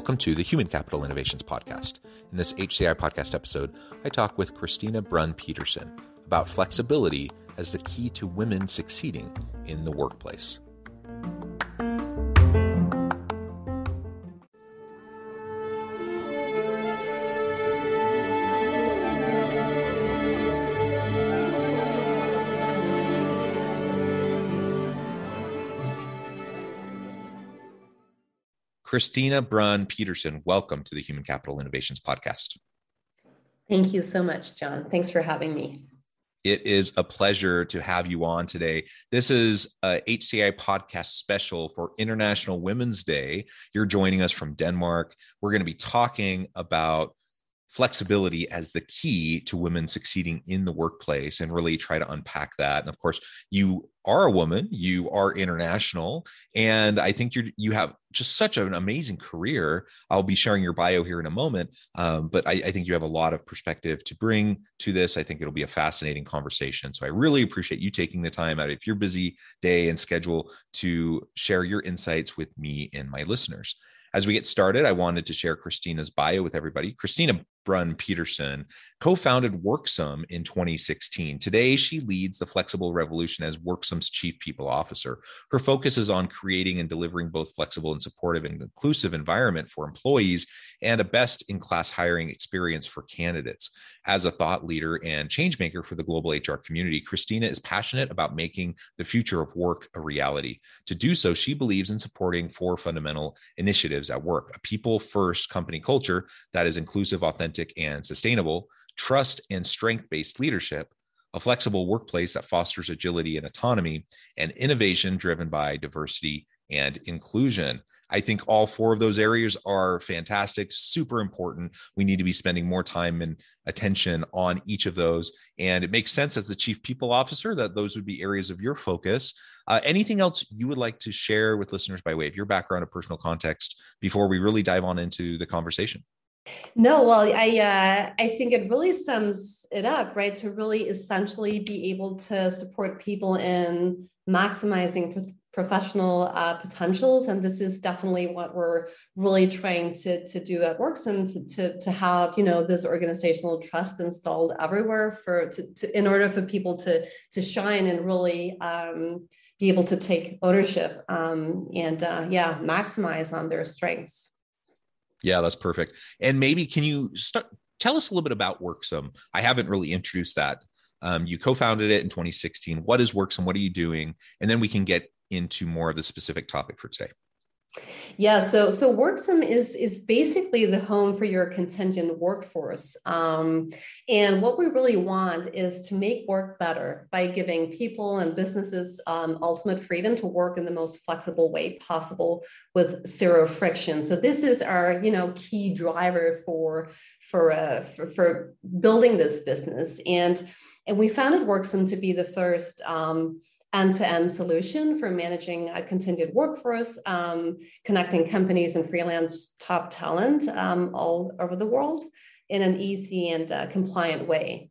Welcome to the Human Capital Innovations Podcast. In this HCI podcast episode, I talk with Christina Brun Petersen about flexibility as the key to women succeeding in the workplace. Christina Brun Petersen, welcome to the Human Capital Innovations Podcast. Thank you so much, John. Thanks for having me. It is a pleasure to have you on today. This is a HCI podcast special for International Women's Day. You're joining us from Denmark. We're going to be talking about flexibility as the key to women succeeding in the workplace and really try to unpack that. And of course, you are a woman, you are international, and I think you you have just such an amazing career. I'll be sharing your bio here in a moment, um, but I, I think you have a lot of perspective to bring to this. I think it'll be a fascinating conversation. So I really appreciate you taking the time out of your busy day and schedule to share your insights with me and my listeners. As we get started, I wanted to share Christina's bio with everybody. Christina Brun Petersen co founded Worksome in 2016. Today, she leads the Flexible Revolution as Worksome's Chief People Officer. Her focus is on creating and delivering both flexible and supportive and inclusive environment for employees and a best in class hiring experience for candidates. As a thought leader and changemaker for the global HR community, Christina is passionate about making the future of work a reality. To do so, she believes in supporting four fundamental initiatives at work a people first company culture that is inclusive, authentic, and sustainable trust and strength based leadership, a flexible workplace that fosters agility and autonomy, and innovation driven by diversity and inclusion. I think all four of those areas are fantastic, super important. We need to be spending more time and attention on each of those. And it makes sense as the chief people officer that those would be areas of your focus. Uh, anything else you would like to share with listeners by way of your background or personal context before we really dive on into the conversation? No, well, I uh, I think it really sums it up, right? To really essentially be able to support people in maximizing pro- professional uh, potentials, and this is definitely what we're really trying to to do at Worksome to to to have you know this organizational trust installed everywhere for to, to in order for people to to shine and really. Um, be able to take ownership um, and uh, yeah maximize on their strengths yeah, that's perfect. And maybe can you start tell us a little bit about Worksome? I haven't really introduced that. Um, you co-founded it in 2016. What is Worksome? What are you doing? And then we can get into more of the specific topic for today. Yeah, so so Worksome is is basically the home for your contingent workforce, um, and what we really want is to make work better by giving people and businesses um, ultimate freedom to work in the most flexible way possible with zero friction. So this is our you know key driver for for uh, for, for building this business, and and we founded Worksome to be the first. Um, end-to-end solution for managing a contingent workforce, um, connecting companies and freelance top talent um, all over the world in an easy and uh, compliant way.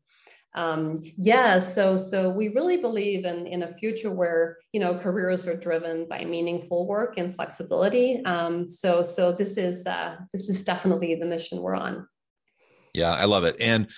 Um, yeah, so so we really believe in in a future where you know careers are driven by meaningful work and flexibility. Um, so so this is uh, this is definitely the mission we're on. Yeah, I love it and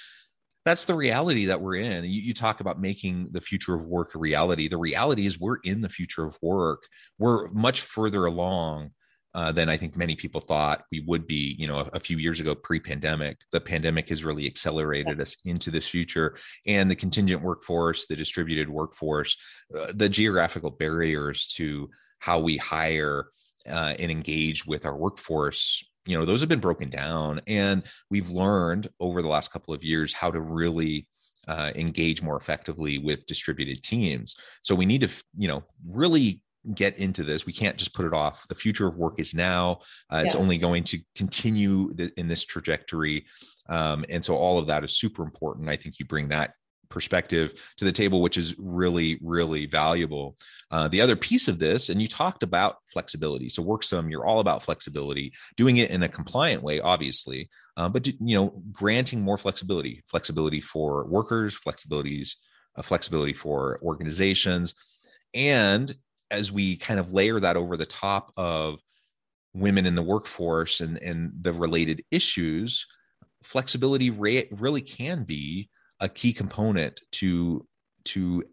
that's the reality that we're in. You, you, talk about making the future of work a reality. The reality is we're in the future of work. We're much further along uh, than I think many people thought we would be. You know, a, a few years ago, pre-pandemic, the pandemic has really accelerated yeah. us into this future, and the contingent workforce, the distributed workforce, uh, the geographical barriers to how we hire uh, and engage with our workforce. You know, those have been broken down, and we've learned over the last couple of years how to really uh, engage more effectively with distributed teams. So we need to, you know, really get into this. We can't just put it off. The future of work is now. Uh, it's only going to continue th- in this trajectory. Um, and so all of that is super important. I think you bring that perspective to the table, which is really, really valuable. Uh, the other piece of this, and you talked about flexibility. So WorkSome, you're all about flexibility, doing it in a compliant way, obviously, uh, but you know, granting more flexibility, flexibility for workers, flexibilities, uh, flexibility for organizations, and as we kind of layer that over the top of women in the workforce and and the related issues flexibility re- really can be a key component to to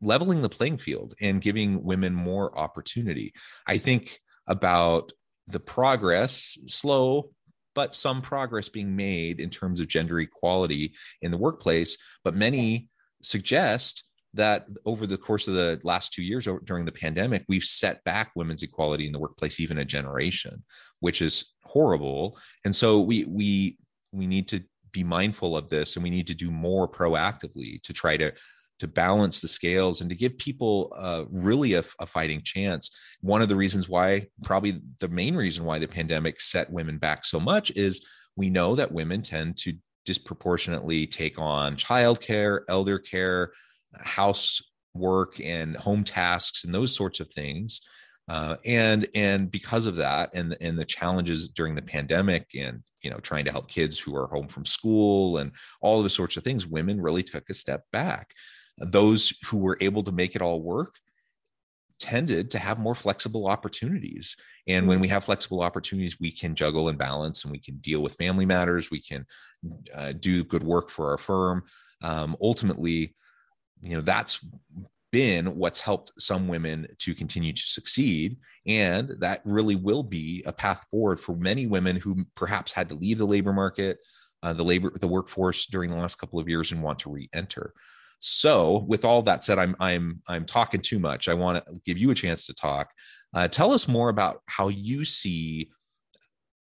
leveling the playing field and giving women more opportunity. I think about the progress, slow, but some progress being made in terms of gender equality in the workplace. But many suggest that over the course of the last two years during the pandemic, we've set back women's equality in the workplace even a generation, which is horrible. And so we we we need to be mindful of this and we need to do more proactively to try to to balance the scales and to give people uh, really a, a, fighting chance. One of the reasons why, probably the main reason why the pandemic set women back so much is we know that women tend to disproportionately take on childcare, elder care, housework, and home tasks, and those sorts of things. Uh, and and because of that and and the challenges during the pandemic and you know trying to help kids who are home from school and all of the sorts of things women really took a step back. Those who were able to make it all work tended to have more flexible opportunities. And when we mm-hmm. have flexible opportunities we can juggle and balance and we can deal with family matters. We can uh, do good work for our firm. Um, ultimately you know that's been what's helped some women to continue to succeed. And that really will be a path forward for many women who perhaps had to leave the labor market, uh, the labor, the workforce during the last couple of years and want to re-enter. So, with all that said, I'm I'm I'm talking too much. I want to give you a chance to talk. Uh, tell us more about how you see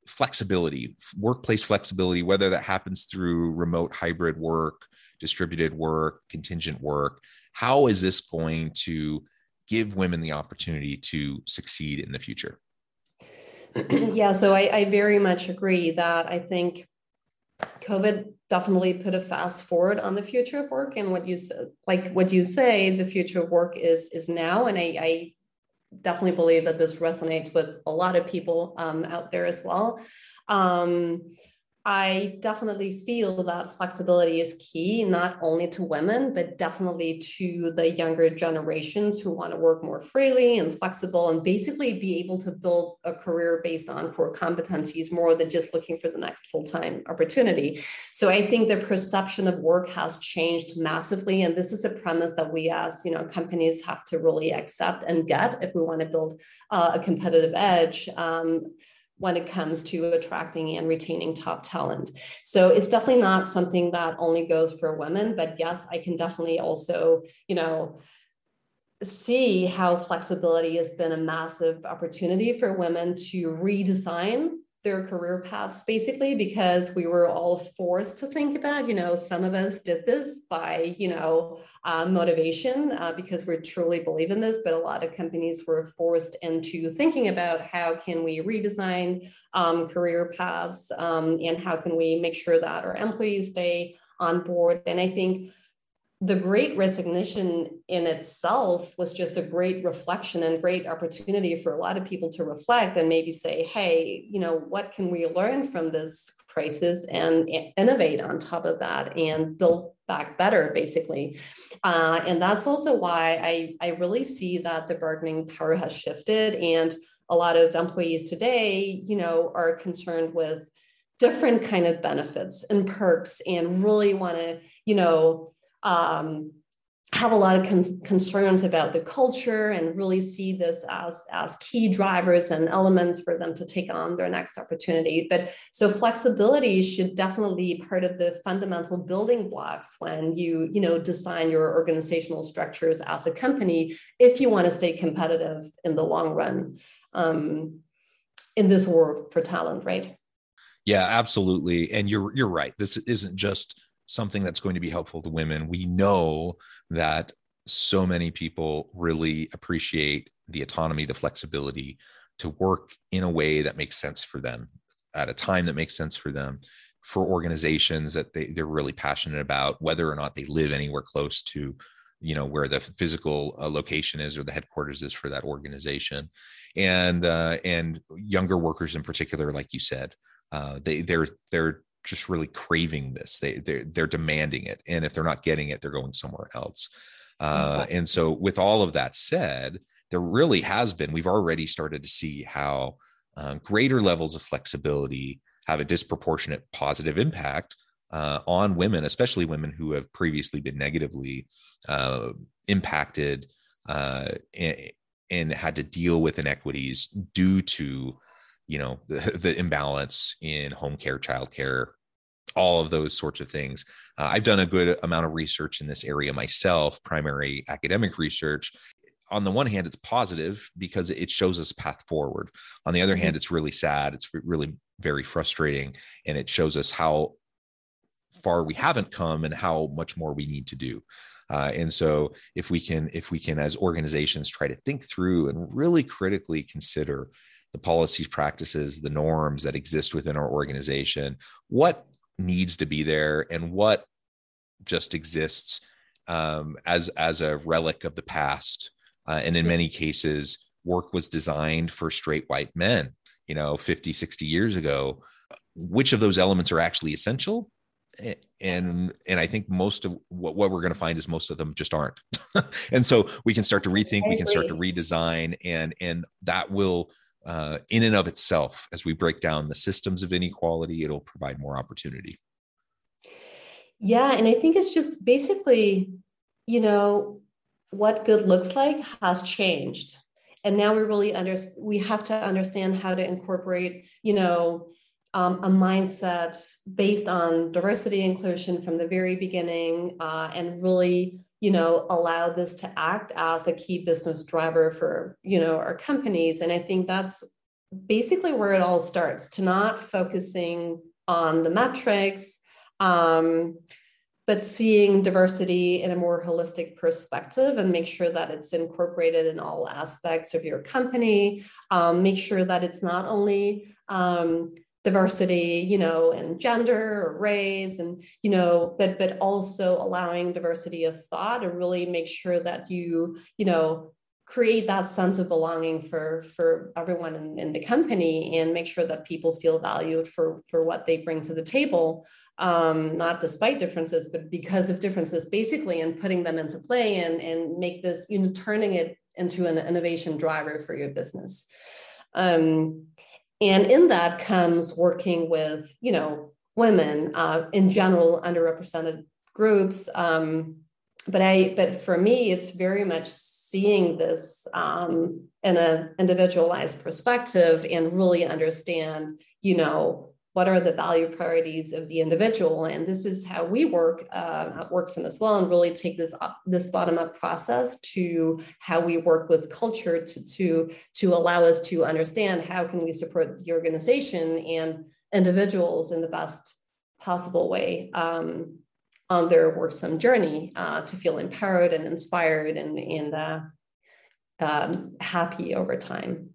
flexibility, workplace flexibility, whether that happens through remote hybrid work, distributed work, contingent work, how is this going to give women the opportunity to succeed in the future? yeah, so I, I very much agree that I think COVID definitely put a fast forward on the future of work and what you like what you say the future of work is is now and I, I definitely believe that this resonates with a lot of people um, out there as well. Um, I definitely feel that flexibility is key, not only to women, but definitely to the younger generations who want to work more freely and flexible and basically be able to build a career based on core competencies more than just looking for the next full time opportunity. So I think the perception of work has changed massively. And this is a premise that we as you know companies have to really accept and get if we want to build uh, a competitive edge. Um, when it comes to attracting and retaining top talent. So it's definitely not something that only goes for women, but yes, I can definitely also, you know, see how flexibility has been a massive opportunity for women to redesign their career paths basically because we were all forced to think about you know some of us did this by you know uh, motivation uh, because we truly believe in this but a lot of companies were forced into thinking about how can we redesign um, career paths um, and how can we make sure that our employees stay on board. And i think the great resignation in itself was just a great reflection and great opportunity for a lot of people to reflect and maybe say hey you know what can we learn from this crisis and innovate on top of that and build back better basically. Uh, and that's also why I, I really see that the bargaining power has shifted and a lot of employees today you know are concerned with different kind of benefits and perks and really want to you know um, have a lot of con- concerns about the culture and really see this as, as key drivers and elements for them to take on their next opportunity. But so flexibility should definitely be part of the fundamental building blocks when you, you know, design your organizational structures as a company if you want to stay competitive in the long run um, in this war for talent, right? Yeah, absolutely. And you're you're right. This isn't just something that's going to be helpful to women. We know that so many people really appreciate the autonomy, the flexibility to work in a way that makes sense for them at a time that makes sense for them for organizations that they, they're really passionate about whether or not they live anywhere close to you know where the physical uh, location is or the headquarters is for that organization and uh, and younger workers in particular like you said uh, they they're they're just really craving this. They they're, they're demanding it, and if they're not getting it, they're going somewhere else. Uh, and so, with all of that said, there really has been. We've already started to see how uh, greater levels of flexibility have a disproportionate positive impact uh, on women, especially women who have previously been negatively uh, impacted uh, and, and, had to deal with inequities due to you know the, the imbalance in home care child care all of those sorts of things. Uh, i've done a good amount of research in this area myself primary academic research. On the one hand it's positive because it shows us path forward. On the other mm-hmm. hand it's really sad it's really very frustrating and it shows us how far we haven't come and how much more we need to do. Uh, and so if we can if we can as organizations try to think through and really critically consider the policies, practices, the norms that exist within our organization, what needs to be there and what just exists um, as as a relic of the past. Uh, and in many cases, work was designed for straight white men, you know, 50, 60 years ago. Which of those elements are actually essential? and and i think most of what, what we're going to find is most of them just aren't and so we can start to rethink we can start to redesign and and that will uh, in and of itself, as we break down the systems of inequality, it'll provide more opportunity. Yeah. And I think it's just basically, you know, what good looks like has changed. And now we really understand, we have to understand how to incorporate, you know, um, a mindset based on diversity inclusion from the very beginning uh, and really you know allow this to act as a key business driver for you know our companies. And i think that's basically where it all starts to not focusing on the metrics um, but seeing diversity in a more holistic perspective and make sure that it's incorporated in all aspects of your company. Um, make sure that it's not only um, diversity you know and gender or race and you know but but also allowing diversity of thought and really make sure that you you know create that sense of belonging for for everyone in, in, the company and make sure that people feel valued for for what they bring to the table um, not despite differences but because of differences basically and putting them into play and and make this you know turning it into an innovation driver for your business. Um, and in that comes working with you know women uh, in general underrepresented groups um, but i but for me it's very much seeing this um, in an individualized perspective and really understand you know what are the value priorities of the individual? And this is how we work uh, at worksome as well and really take this up, this bottom up process to how we work with culture to, to to allow us to understand how can we support the organization and individuals in the best possible way um, on their worksome journey uh, to feel empowered and inspired and, and uh, um, happy over time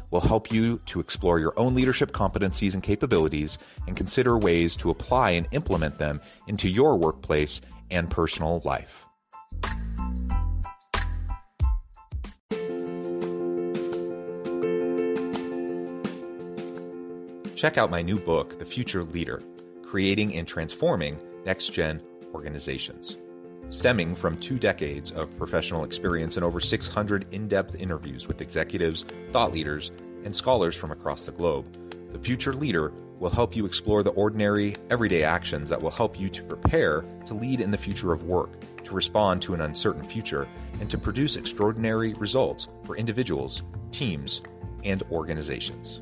will help you to explore your own leadership competencies and capabilities and consider ways to apply and implement them into your workplace and personal life. Check out my new book, The Future Leader Creating and Transforming Next Gen Organizations. Stemming from two decades of professional experience and over 600 in depth interviews with executives, thought leaders, and scholars from across the globe, The Future Leader will help you explore the ordinary, everyday actions that will help you to prepare to lead in the future of work, to respond to an uncertain future, and to produce extraordinary results for individuals, teams, and organizations.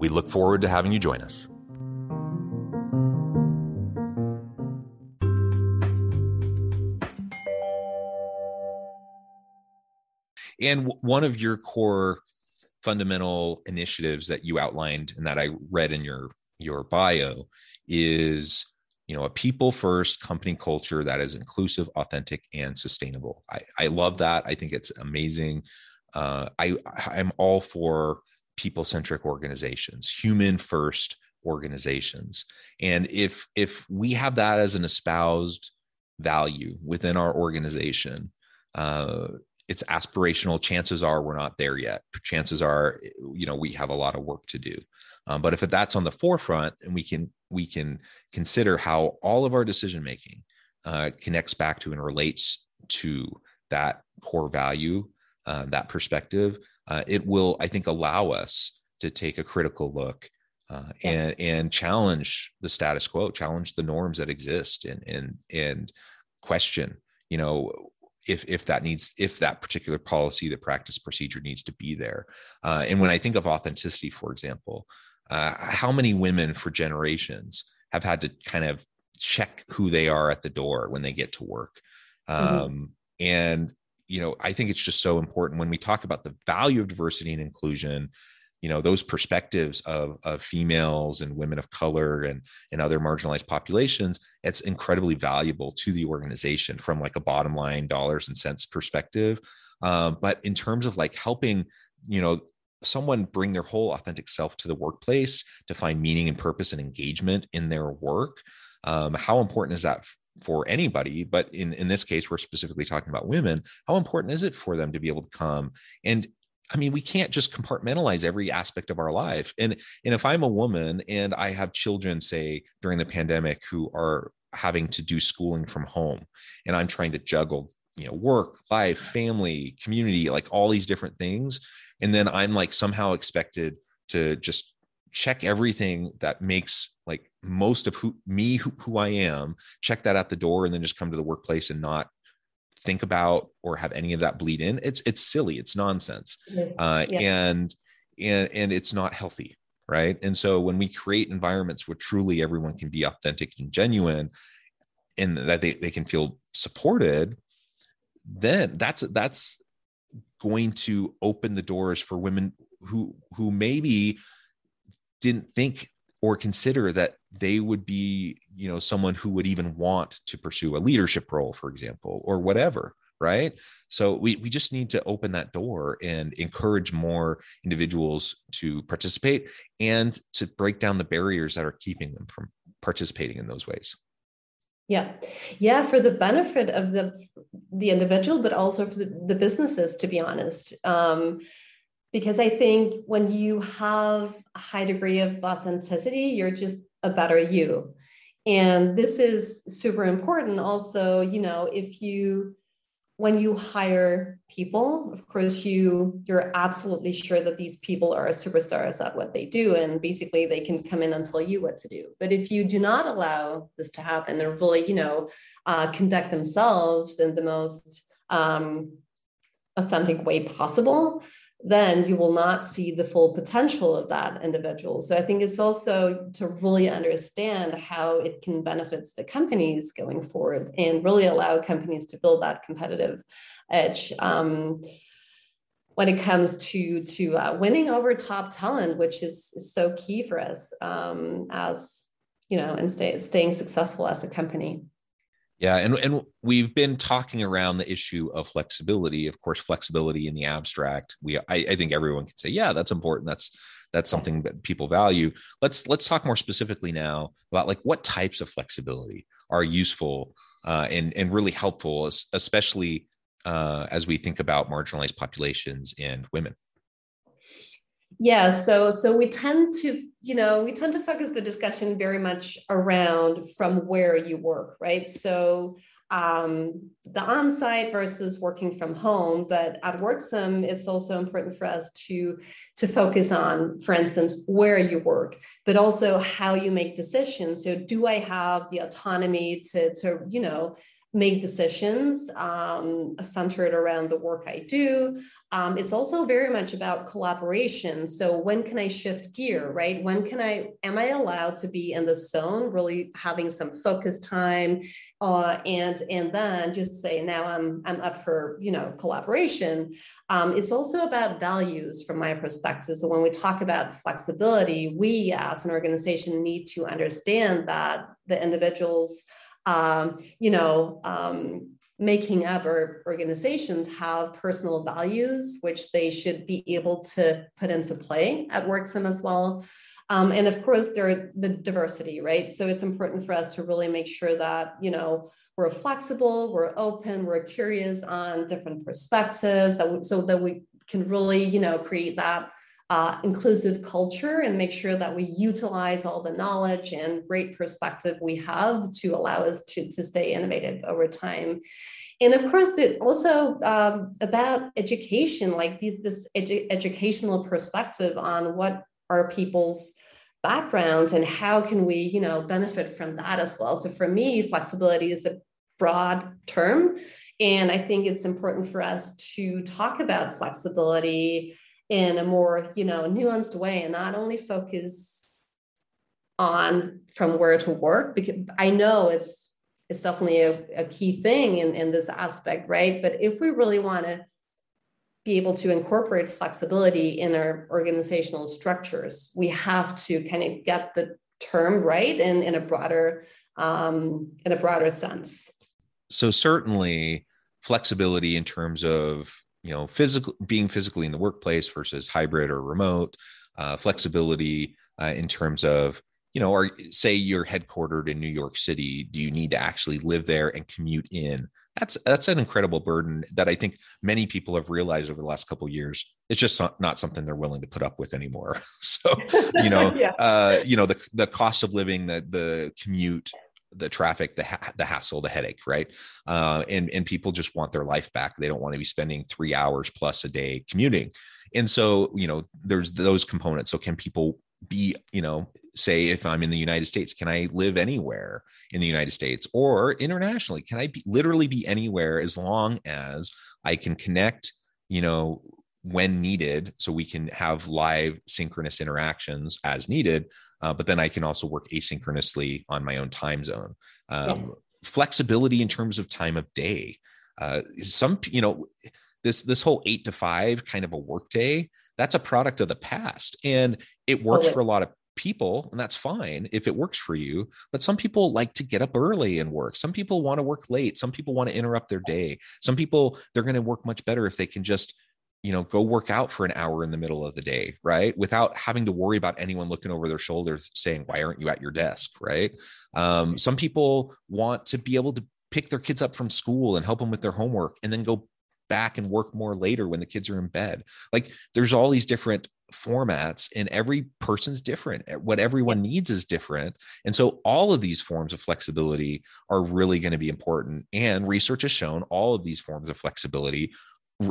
We look forward to having you join us. And one of your core fundamental initiatives that you outlined and that I read in your your bio is you know a people first company culture that is inclusive authentic and sustainable. I, I love that. I think it's amazing. Uh, i i'm all for people centric organizations, human first organizations. And if if we have that as an espoused value within our organization, uh, it's aspirational. Chances are we're not there yet. Chances are, you know, we have a lot of work to do. Um, but if that's on the forefront, and we can we can consider how all of our decision making uh, connects back to and relates to that core value, uh, that perspective, uh, it will, I think, allow us to take a critical look uh, yeah. and and challenge the status quo, challenge the norms that exist, and and and question, you know, if if that needs if that particular policy, the practice procedure needs to be there. Uh, and when I think of authenticity, for example, uh, how many women for generations have had to kind of check who they are at the door when they get to work. Mm-hmm. Um, mm-hmm. And you know i think it's just so important when we talk about the value of diversity and inclusion you know those perspectives of, of females and women of color and and other marginalized populations it's incredibly valuable to the organization from like a bottom line dollars and cents perspective. Um, but in terms of like helping you know someone bring their whole authentic self to the workplace to find meaning and purpose and engagement in their work um, how important is that for anybody but in in this case we're specifically talking about women how important is it for them to be able to come and I mean, we can't just compartmentalize every aspect of our life. And and if I'm a woman and I have children, say during the pandemic, who are having to do schooling from home, and I'm trying to juggle, you know, work, life, family, community, like all these different things, and then I'm like somehow expected to just check everything that makes like most of who me who, who i am check that at the door and then just come to the workplace and not think about or have any of that bleed in. It's it's silly. It's nonsense. Uh, yeah. and and and it's not healthy right? And so when we create environments where truly everyone can be authentic and genuine and that they, they can feel supported then that's that's going to open the doors for women who who maybe didn't think or consider that they would be you know someone who would even want to pursue a leadership role for example or whatever right? So we, we just need to open that door and encourage more individuals to participate and to break down the barriers that are keeping them from participating in those ways. Yeah. Yeah for the benefit of the the individual but also for the, the businesses to be honest. Um, because i think when you have a high degree of authenticity you're just a better you. And this is super important also you know if you when you hire people of course you you're absolutely sure that these people are superstars at what they do and basically they can come in and tell you what to do. But if you do not allow this to happen they're really you know uh, conduct themselves in the most um, authentic way possible then you will not see the full potential of that individual. So I think it's also to really understand how it can benefit the companies going forward and really allow companies to build that competitive edge. Um, when it comes to to uh, winning over top talent, which is, is so key for us um, as you know, and stay, staying successful as a company. Yeah, and and we've been talking around the issue of flexibility. Of course, flexibility in the abstract. We I, I think everyone can say, yeah, that's important. That's that's something that people value. Let's let's talk more specifically now about like what types of flexibility are useful uh, and and really helpful, especially uh, as we think about marginalized populations and women yeah so so we tend to you know we tend to focus the discussion very much around from where you work right? So um, the on-site versus working from home but at worksome it's also important for us to to focus on for instance where you work but also how you make decisions. So do i have the autonomy to to you know make decisions um, centered around the work I do. Um, it's also very much about collaboration. So when can I shift gear, right? When can I, am I allowed to be in the zone, really having some focus time uh, and, and then just say, now I'm, I'm up for, you know, collaboration. Um, it's also about values from my perspective. So when we talk about flexibility, we as an organization need to understand that the individuals um, you know, um, making up or organizations have personal values, which they should be able to put into play at Worksome as well. Um, and of course, there the diversity, right? So it's important for us to really make sure that you know we're flexible, we're open, we're curious on different perspectives, that we, so that we can really you know create that uh, inclusive culture and make sure that we utilize all the knowledge and great perspective we have to allow us to, to stay innovative over time. And of course, it's also um, about education, like this edu- educational perspective on what are people's backgrounds and how can we, you know, benefit from that as well. So for me, flexibility is a broad term. And I think it's important for us to talk about flexibility in a more you know nuanced way and not only focus on from where to work because i know it's it's definitely a, a key thing in, in this aspect right? But if we really want to be able to incorporate flexibility in our organizational structures we have to kind of get the term right in, in a broader um, in a broader sense. So certainly flexibility in terms of you know physical being physically in the workplace versus hybrid or remote uh, flexibility uh, in terms of you know or say you're headquartered in new york city do you need to actually live there and commute in? That's that's an incredible burden that i think many people have realized over the last couple years. It's just not something they're willing to put up with anymore. So you know yeah. uh you know the the cost of living the the commute the traffic, the ha- the hassle, the headache, right? Uh, and and people just want their life back. They don't want to be spending three hours plus a day commuting. And so, you know, there's those components. So, can people be, you know, say if I'm in the United States, can I live anywhere in the United States or internationally? Can I be, literally be anywhere as long as I can connect, you know, when needed so we can have live synchronous interactions as needed uh, but then I can also work asynchronously on my own time zone. Um, yeah. Flexibility in terms of time of day. uh, some you know this this whole eight to five kind of a workday that's a product of the past and it works for a lot of people and that's fine if it works for you but some people like to get up early and work some people want to work late some people want to interrupt their day some people they're going to work much better if they can just you know go work out for an hour in the middle of the day right without having to worry about anyone looking over their shoulders saying why aren't you at your desk right um, some people want to be able to pick their kids up from school and help them with their homework and then go back and work more later when the kids are in bed. Like there's all these different formats and every person's different. Eh, what everyone needs is different. And so all of these forms of flexibility are really going to be important. And research has shown all of these forms of flexibility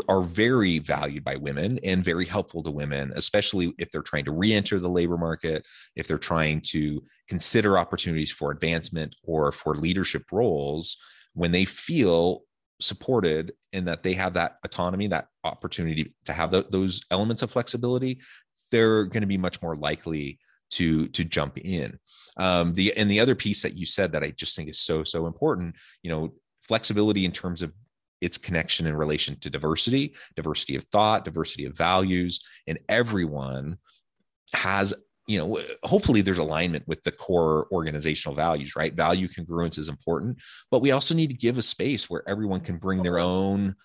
are very valued by women and very helpful to women, especially if they're trying to re enter the labor market, if they're trying to consider opportunities for advancement or for leadership roles, when they feel supported and that they have that autonomy, that opportunity to have the, those elements of flexibility, they're going to be much more likely to to jump in. Um, the and the other piece that you said that I just think is so so important, you know, flexibility in terms of its connection in relation to diversity, diversity of thought, diversity of values, and everyone has you know hopefully there's alignment with the core organizational values right? Value congruence is important but we also need to give a space where everyone can bring their own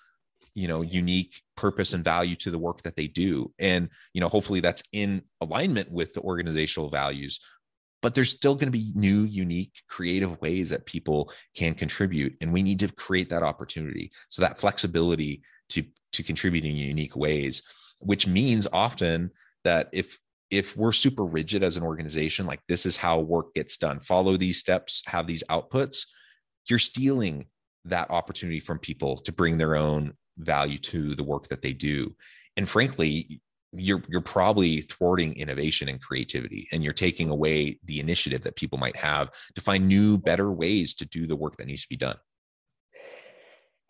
you know unique purpose and value to the work that they do. And you know hopefully that's in alignment with the organizational values but there's still going to be new unique creative ways that people can contribute and we need to create that opportunity. So that flexibility to to contribute in unique ways which means often that if if we're super rigid as an organization, like this is how work gets done, follow these steps, have these outputs, you're stealing that opportunity from people to bring their own value to the work that they do. And frankly, you're you're probably thwarting innovation and creativity and you're taking away the initiative that people might have to find new better ways to do the work that needs to be done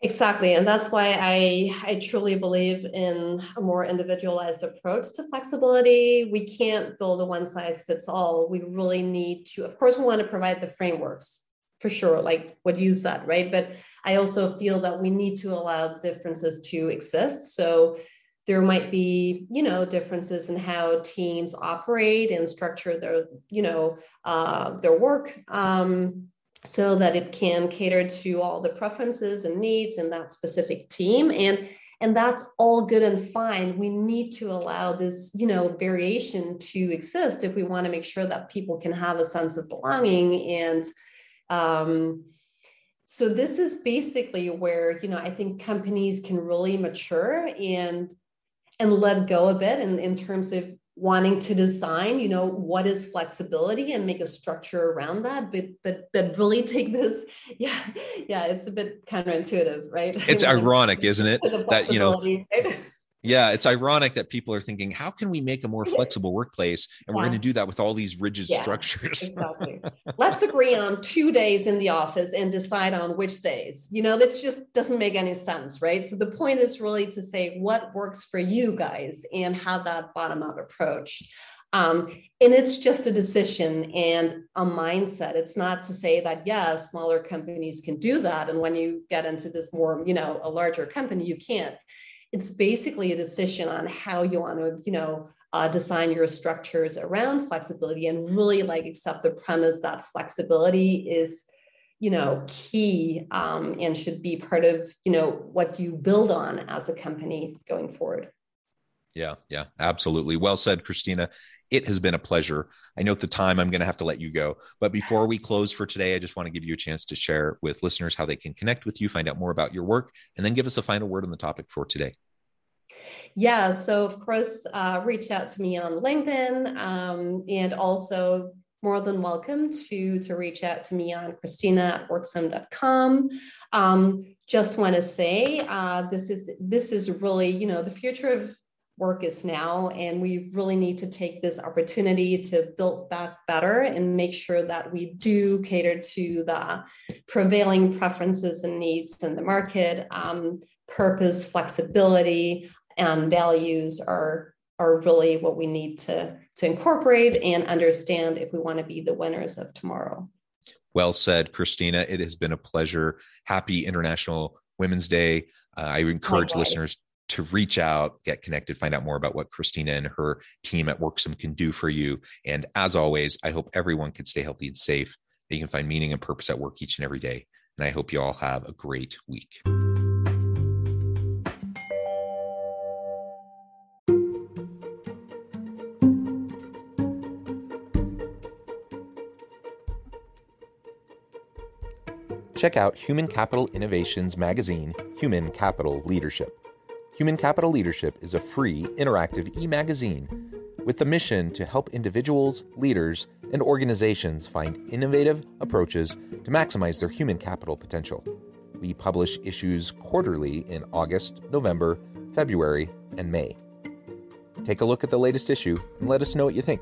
Exactly. And that's why I, I truly believe in a more individualized approach to flexibility. We can't build a one size fits all. We really need to, of course, we want to provide the frameworks for sure, like what you said, right? But I also feel that we need to allow differences to exist. So there might be, you know, differences in how teams operate and structure their, you know, uh, their work. Um, so that it can cater to all the preferences and needs in that specific team and and that's all good and fine we need to allow this you know variation to exist if we want to make sure that people can have a sense of belonging and um, so this is basically where you know i think companies can really mature and and let go a bit in, in terms of wanting to design you know what is flexibility and make a structure around that but but but really take this yeah yeah it's a bit counterintuitive right it's ironic isn't it that you know right? Yeah, it's ironic that people are thinking, how can we make a more flexible workplace? And yeah. we're going to do that with all these rigid yeah, structures. exactly. Let's agree on two days in the office and decide on which days. You know, that just doesn't make any sense, right? So the point is really to say what works for you guys and have that bottom up approach. Um, and it's just a decision and a mindset. It's not to say that, yeah, smaller companies can do that. And when you get into this more, you know, a larger company, you can't it's basically a decision on how you want to, you know, uh, design your structures around flexibility and really like accept the premise that flexibility is you know key um, and should be part of you know what you build on as a company going forward yeah yeah absolutely. Well said christina. It has been a pleasure. I note the time i'm going to have to let you go but before we close for today i just want to give you a chance to share with listeners how they can connect with you find out more about your work and then give us a final word on the topic for today. Yeah, so of course, uh, reach out to me on LinkedIn um, and also more than welcome to, to reach out to me on Christina at worksome.com. Um, just want to say uh, this is this is really, you know, the future of work is now and we really need to take this opportunity to build back better and make sure that we do cater to the prevailing preferences and needs in the market. Um, purpose flexibility and values are are really what we need to to incorporate and understand if we want to be the winners of tomorrow. Well said christina. It has been a pleasure. Happy international Women's Day. Uh, I encourage listeners to reach out, get connected, find out more about what Christina and her team at Worksome can do for you. And as always, I hope everyone can stay healthy and safe. That you can find meaning and purpose at work each and every day. And I hope you all have a great week. Check out Human Capital Innovations magazine, Human Capital Leadership. Human Capital Leadership is a free, interactive e magazine with the mission to help individuals, leaders, and organizations find innovative approaches to maximize their human capital potential. We publish issues quarterly in August, November, February, and May. Take a look at the latest issue and let us know what you think.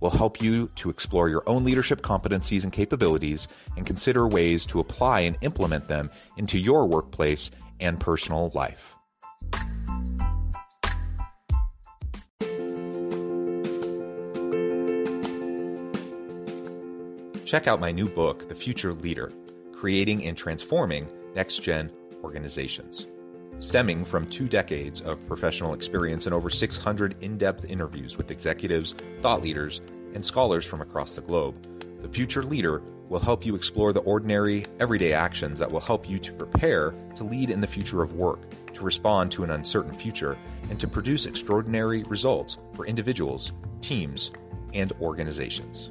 will help you to explore your own leadership competencies and capabilities and consider ways to apply and implement them into your workplace and personal life. Check out my new book, The Future Leader Creating and Transforming Next Gen Organizations. Stemming from two decades of professional experience and over 600 in depth interviews with executives, thought leaders, and scholars from across the globe, The Future Leader will help you explore the ordinary, everyday actions that will help you to prepare to lead in the future of work, to respond to an uncertain future, and to produce extraordinary results for individuals, teams, and organizations.